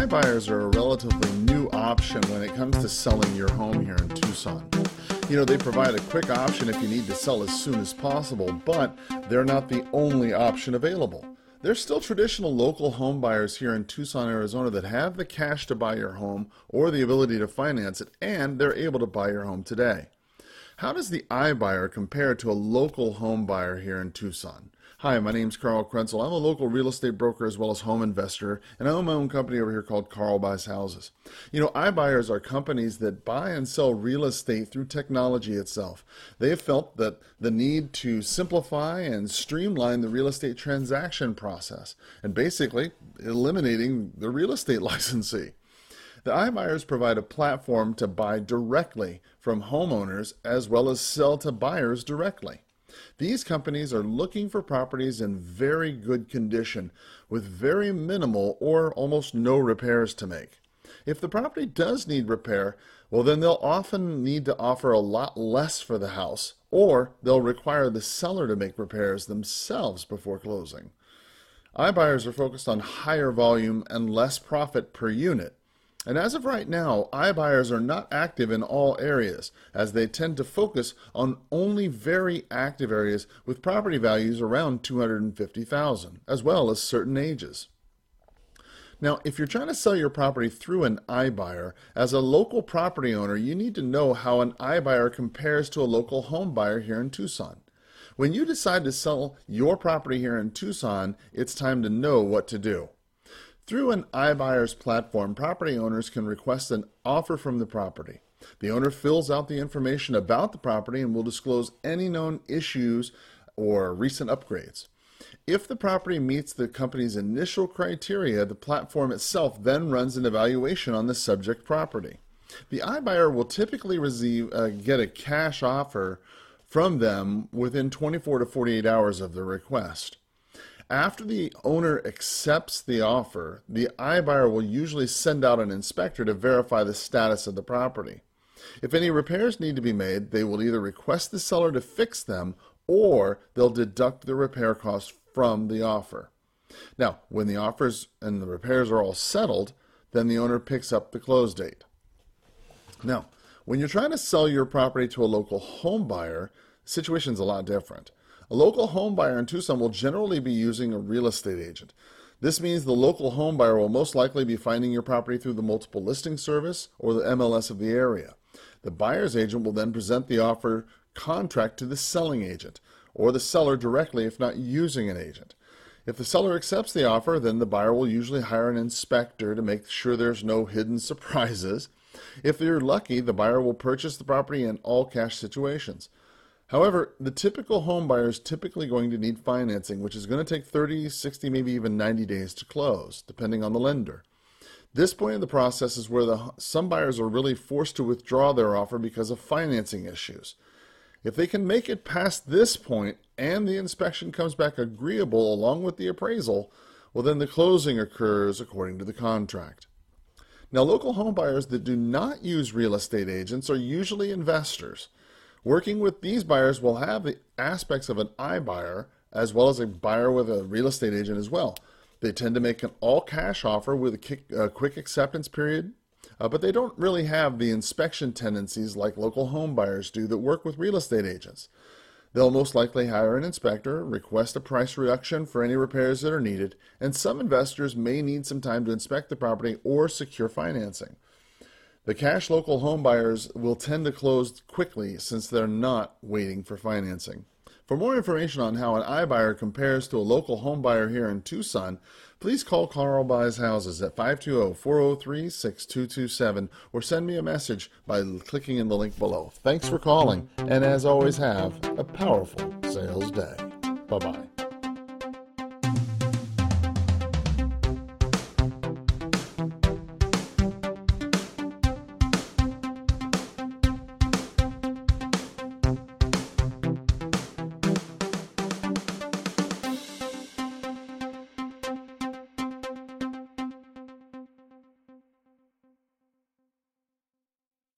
iBuyers are a relatively new option when it comes to selling your home here in Tucson. You know, they provide a quick option if you need to sell as soon as possible, but they're not the only option available. There's still traditional local home buyers here in Tucson, Arizona that have the cash to buy your home or the ability to finance it, and they're able to buy your home today. How does the iBuyer compare to a local home buyer here in Tucson? Hi, my name is Carl Krenzel. I'm a local real estate broker as well as home investor, and I own my own company over here called Carl Buys Houses. You know, iBuyers are companies that buy and sell real estate through technology itself. They have felt that the need to simplify and streamline the real estate transaction process, and basically eliminating the real estate licensee. The iBuyers provide a platform to buy directly from homeowners as well as sell to buyers directly. These companies are looking for properties in very good condition with very minimal or almost no repairs to make. If the property does need repair, well, then they'll often need to offer a lot less for the house, or they'll require the seller to make repairs themselves before closing. iBuyers are focused on higher volume and less profit per unit. And as of right now, iBuyers are not active in all areas, as they tend to focus on only very active areas with property values around 250,000, as well as certain ages. Now, if you're trying to sell your property through an iBuyer, as a local property owner, you need to know how an iBuyer compares to a local home buyer here in Tucson. When you decide to sell your property here in Tucson, it's time to know what to do. Through an iBuyers platform, property owners can request an offer from the property. The owner fills out the information about the property and will disclose any known issues or recent upgrades. If the property meets the company's initial criteria, the platform itself then runs an evaluation on the subject property. The iBuyer will typically receive, uh, get a cash offer from them within 24 to 48 hours of the request. After the owner accepts the offer, the iBuyer will usually send out an inspector to verify the status of the property. If any repairs need to be made, they will either request the seller to fix them or they'll deduct the repair costs from the offer. Now, when the offers and the repairs are all settled, then the owner picks up the close date. Now, when you're trying to sell your property to a local home buyer, the situation's a lot different. A local home buyer in Tucson will generally be using a real estate agent. This means the local home buyer will most likely be finding your property through the multiple listing service or the MLS of the area. The buyer's agent will then present the offer contract to the selling agent or the seller directly if not using an agent. If the seller accepts the offer, then the buyer will usually hire an inspector to make sure there's no hidden surprises. If you're lucky, the buyer will purchase the property in all cash situations. However, the typical home buyer is typically going to need financing, which is going to take 30, 60, maybe even 90 days to close, depending on the lender. This point in the process is where the, some buyers are really forced to withdraw their offer because of financing issues. If they can make it past this point and the inspection comes back agreeable along with the appraisal, well, then the closing occurs according to the contract. Now, local home buyers that do not use real estate agents are usually investors. Working with these buyers will have the aspects of an iBuyer as well as a buyer with a real estate agent as well. They tend to make an all cash offer with a, kick, a quick acceptance period, uh, but they don't really have the inspection tendencies like local home buyers do that work with real estate agents. They'll most likely hire an inspector, request a price reduction for any repairs that are needed, and some investors may need some time to inspect the property or secure financing. The cash local home buyers will tend to close quickly since they're not waiting for financing. For more information on how an iBuyer compares to a local home buyer here in Tucson, please call Carl Buys Houses at 520-403-6227 or send me a message by clicking in the link below. Thanks for calling, and as always have a powerful sales day. Bye-bye.